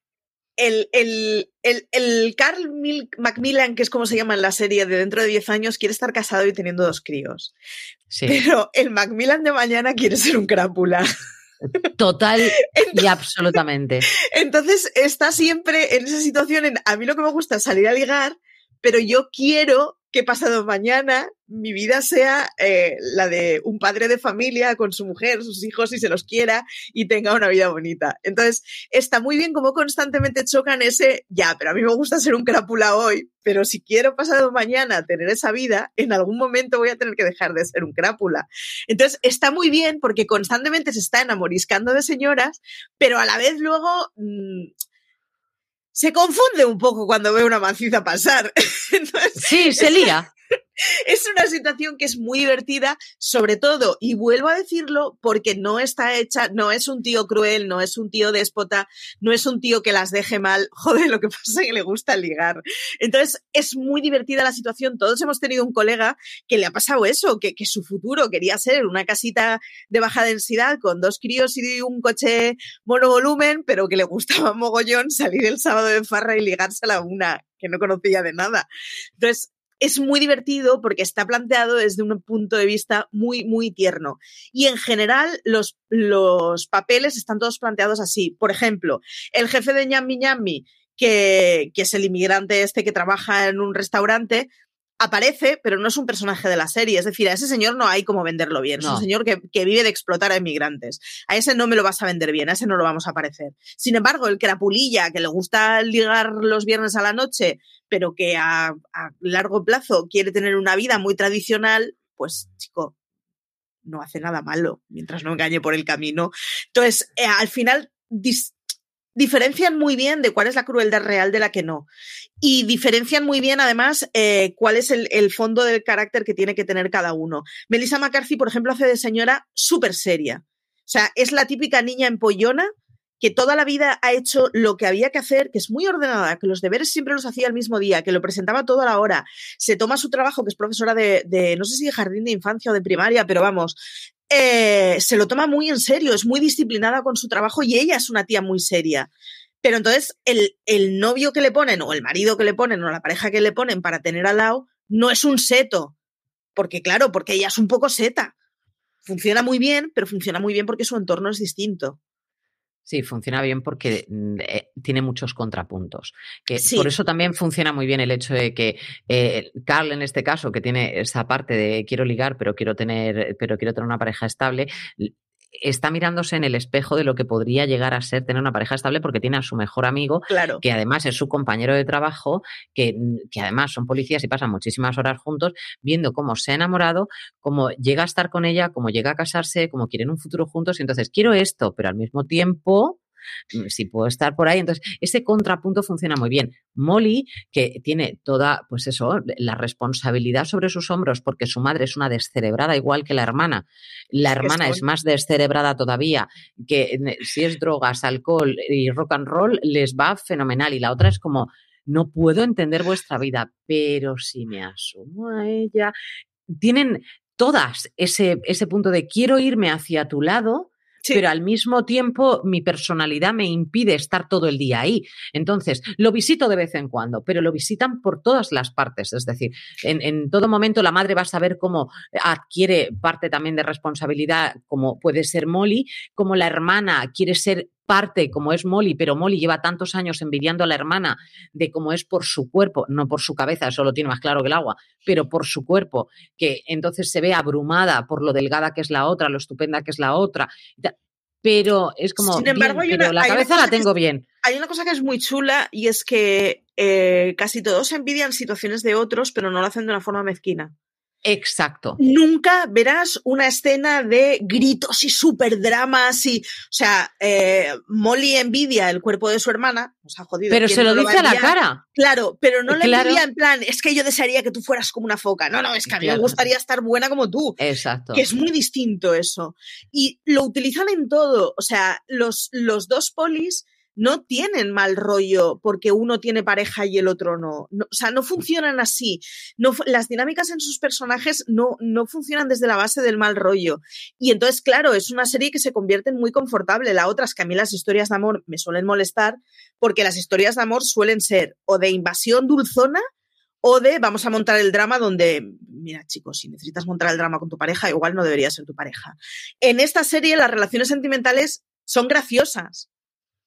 el, el, el, el, Carl Macmillan, que es como se llama en la serie de dentro de 10 años, quiere estar casado y teniendo dos críos. Pero el Macmillan de mañana quiere ser un crápula. Total y absolutamente. Entonces está siempre en esa situación en, a mí lo que me gusta es salir a ligar, pero yo quiero que pasado mañana mi vida sea eh, la de un padre de familia con su mujer, sus hijos, y se los quiera y tenga una vida bonita. Entonces, está muy bien como constantemente chocan ese, ya, pero a mí me gusta ser un crápula hoy, pero si quiero pasado mañana tener esa vida, en algún momento voy a tener que dejar de ser un crápula. Entonces, está muy bien porque constantemente se está enamoriscando de señoras, pero a la vez luego... Mm, se confunde un poco cuando ve una mancita pasar. sí, se lía. Es una situación que es muy divertida, sobre todo, y vuelvo a decirlo, porque no está hecha, no es un tío cruel, no es un tío déspota, no es un tío que las deje mal, joder, lo que pasa es que le gusta ligar. Entonces, es muy divertida la situación. Todos hemos tenido un colega que le ha pasado eso, que, su futuro quería ser una casita de baja densidad con dos críos y un coche monovolumen, pero que le gustaba mogollón salir el sábado de farra y ligarse a la una que no conocía de nada. Entonces, es muy divertido porque está planteado desde un punto de vista muy, muy tierno. Y en general, los, los papeles están todos planteados así. Por ejemplo, el jefe de Ñammi Ñammi, que, que es el inmigrante este que trabaja en un restaurante, aparece, pero no es un personaje de la serie. Es decir, a ese señor no hay como venderlo bien. Es un señor que, que, vive de explotar a inmigrantes. A ese no me lo vas a vender bien, a ese no lo vamos a aparecer. Sin embargo, el crapulilla, que le gusta ligar los viernes a la noche, pero que a, a largo plazo quiere tener una vida muy tradicional, pues, chico, no hace nada malo mientras no engañe por el camino. Entonces, eh, al final diferencian muy bien de cuál es la crueldad real de la que no. Y diferencian muy bien, además, eh, cuál es el, el, fondo del carácter que tiene que tener cada uno. Melissa McCarthy, por ejemplo, hace de señora súper seria. O sea, es la típica niña empollona que toda la vida ha hecho lo que había que hacer, que es muy ordenada, que los deberes siempre los hacía al mismo día, que lo presentaba todo a la hora, se toma su trabajo, que es profesora de, de no sé si de jardín de infancia o de primaria, pero vamos, eh, se lo toma muy en serio, es muy disciplinada con su trabajo y ella es una tía muy seria. Pero entonces el, el novio que le ponen o el marido que le ponen o la pareja que le ponen para tener al lado no es un seto. Porque claro, porque ella es un poco seta. Funciona muy bien, pero funciona muy bien porque su entorno es distinto. Sí, funciona bien porque eh, tiene muchos contrapuntos. Que sí. Por eso también funciona muy bien el hecho de que eh, Carl, en este caso, que tiene esa parte de quiero ligar, pero quiero tener, pero quiero tener una pareja estable, está mirándose en el espejo de lo que podría llegar a ser tener una pareja estable porque tiene a su mejor amigo, claro. que además es su compañero de trabajo, que, que, además son policías y pasan muchísimas horas juntos, viendo cómo se ha enamorado, cómo llega a estar con ella, cómo llega a casarse, cómo quieren un futuro juntos. Y entonces, quiero esto, pero al mismo tiempo si puedo estar por ahí. Entonces, ese contrapunto funciona muy bien. Molly, que tiene toda, pues eso, la responsabilidad sobre sus hombros, porque su madre es una descerebrada, igual que la hermana. La hermana es más descerebrada todavía, que si es drogas, alcohol y rock and roll, les va fenomenal. Y la otra es como, no puedo entender vuestra vida, pero si me asumo a ella. Tienen todas ese, ese punto de quiero irme hacia tu lado, Pero al mismo tiempo mi personalidad me impide estar todo el día ahí. Entonces, lo visito de vez en cuando, pero lo visitan por todas las partes. Es decir, en, todo momento la madre va a saber cómo adquiere parte también de responsabilidad, como puede ser Molly, como la hermana quiere ser parte como es Molly, pero Molly lleva tantos años envidiando a la hermana de cómo es por su cuerpo, no por su cabeza, eso lo tiene más claro que el agua, pero por su cuerpo, que entonces se ve abrumada por lo delgada que es la otra, lo estupenda que es la otra. Pero es como. Sin embargo, bien, hay una, la cabeza la tengo es, bien. Hay una cosa que es muy chula y es que eh, casi todos envidian situaciones de otros, pero no lo hacen de una forma mezquina. Exacto. Nunca verás una escena de gritos y super dramas y, o sea, eh, Molly envidia el cuerpo de su hermana, nos ha jodido. Pero se lo no dice lo a la cara. Claro, pero no le envidia en plan, es que yo desearía que tú fueras como una foca. No, no, es que a mí Claro. me gustaría estar buena como tú. Exacto. Que es muy distinto eso. Y lo utilizan en todo. O sea, los, los dos polis no tienen mal rollo porque uno tiene pareja y el otro no. no o sea, no funcionan así. Las dinámicas en sus personajes no, no funcionan desde la base del mal rollo. Y entonces, claro, es una serie que se convierte en muy confortable. La otra es que a mí las historias de amor me suelen molestar porque las historias de amor suelen ser o de invasión dulzona o de vamos a montar el drama donde, mira chicos, si necesitas montar el drama con tu pareja, igual no debería ser tu pareja. En esta serie las relaciones sentimentales son graciosas.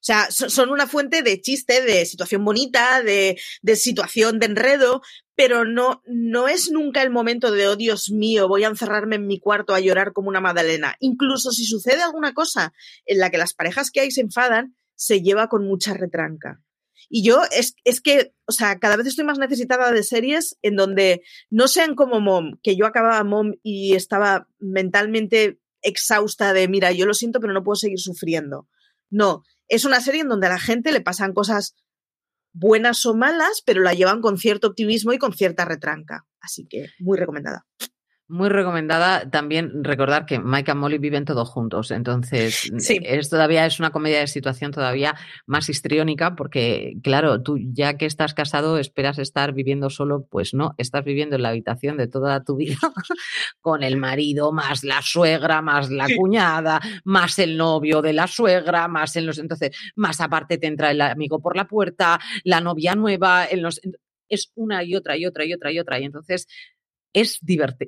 O sea, son una fuente de chiste, de situación bonita, de, de, situación de enredo, pero no, no es nunca el momento de, oh Dios mío, voy a encerrarme en mi cuarto a llorar como una magdalena. Incluso si sucede alguna cosa en la que las parejas que hay se enfadan, se lleva con mucha retranca. Y yo es, es que, o sea, cada vez estoy más necesitada de series en donde no sean como Mom, que yo acababa Mom y estaba mentalmente exhausta de, mira, yo lo siento, pero no puedo seguir sufriendo. No, es una serie en donde a la gente le pasan cosas buenas o malas, pero la llevan con cierto optimismo y con cierta retranca. Así que muy recomendada. Muy recomendada. También recordar que Mike y Molly viven todos juntos. Entonces, es todavía es una comedia de situación todavía más histriónica, porque, claro, tú ya que estás casado, esperas estar viviendo solo. Pues no, estás viviendo en la habitación de toda tu vida con el marido, más la suegra, más la cuñada, más el novio de la suegra, más en los. Entonces, más aparte te entra el amigo por la puerta, la novia nueva, en los es una y otra y otra y otra y otra. Y entonces es,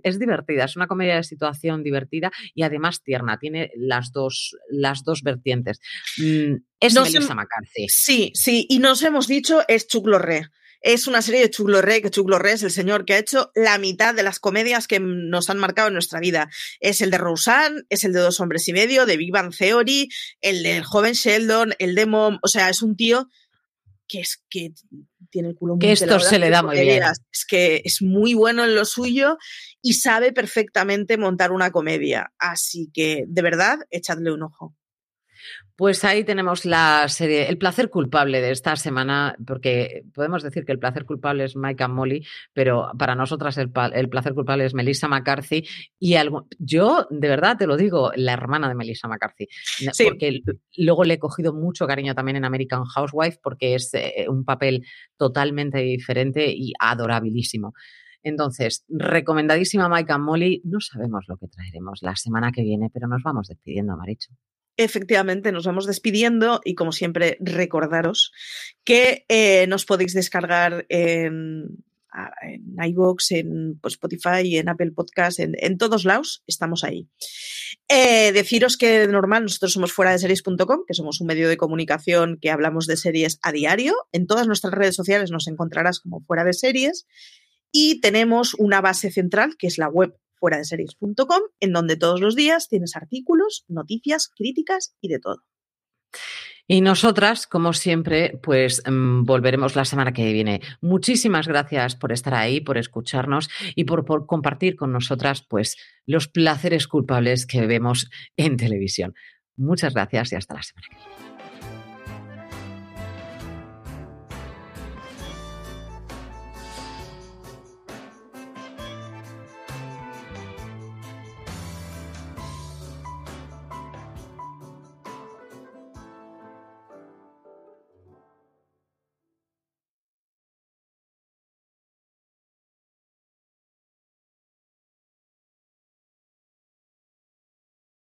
es divertida, es una comedia de situación divertida y además tierna, tiene las dos, las dos vertientes. Mm, es Melissa McCarthy. Sí, sí, y nos hemos dicho es Chuck Lorre. Es una serie de Chuck Lorre, que Chuck Lorre es el señor que ha hecho la mitad de las comedias que nos han marcado en nuestra vida. Es el de Roseanne, es el de Dos Hombres y Medio, de Big Bang Theory, el del joven Sheldon, el de Mom, o sea, es un tío que es que tiene el culo muy Que esto se le da muy bien. Es que es muy bueno en lo suyo y sabe perfectamente montar una comedia. Así que, de verdad, echadle un ojo. Pues ahí tenemos la serie, el placer culpable de esta semana, porque podemos decir que el placer culpable es Mike and Molly, pero para nosotras el, placer culpable es Melissa McCarthy y algo, yo de verdad te lo digo, la hermana de Melissa McCarthy, porque luego le he cogido mucho cariño también en American Housewife porque es eh, un papel totalmente diferente y adorabilísimo. Entonces, recomendadísima Mike and Molly. No sabemos lo que traeremos la semana que viene, pero nos vamos despidiendo, Maricho. Efectivamente, nos vamos despidiendo y como siempre recordaros que eh, nos podéis descargar en, en iVoox, en pues, Spotify, en Apple Podcast, en, todos lados, estamos ahí. Eh, deciros que de normal nosotros somos fuera de series.com, que somos un medio de comunicación que hablamos de series a diario. En todas nuestras redes sociales nos encontrarás como fuera de series. Y tenemos una base central, que es la web fuera de series.com, en donde todos los días tienes artículos, noticias, críticas y de todo. Y nosotras, como siempre, pues mm, volveremos la semana que viene. Muchísimas gracias por estar ahí, por escucharnos y por, por compartir con nosotras, pues, los placeres culpables que vemos en televisión. Muchas gracias y hasta la semana que viene.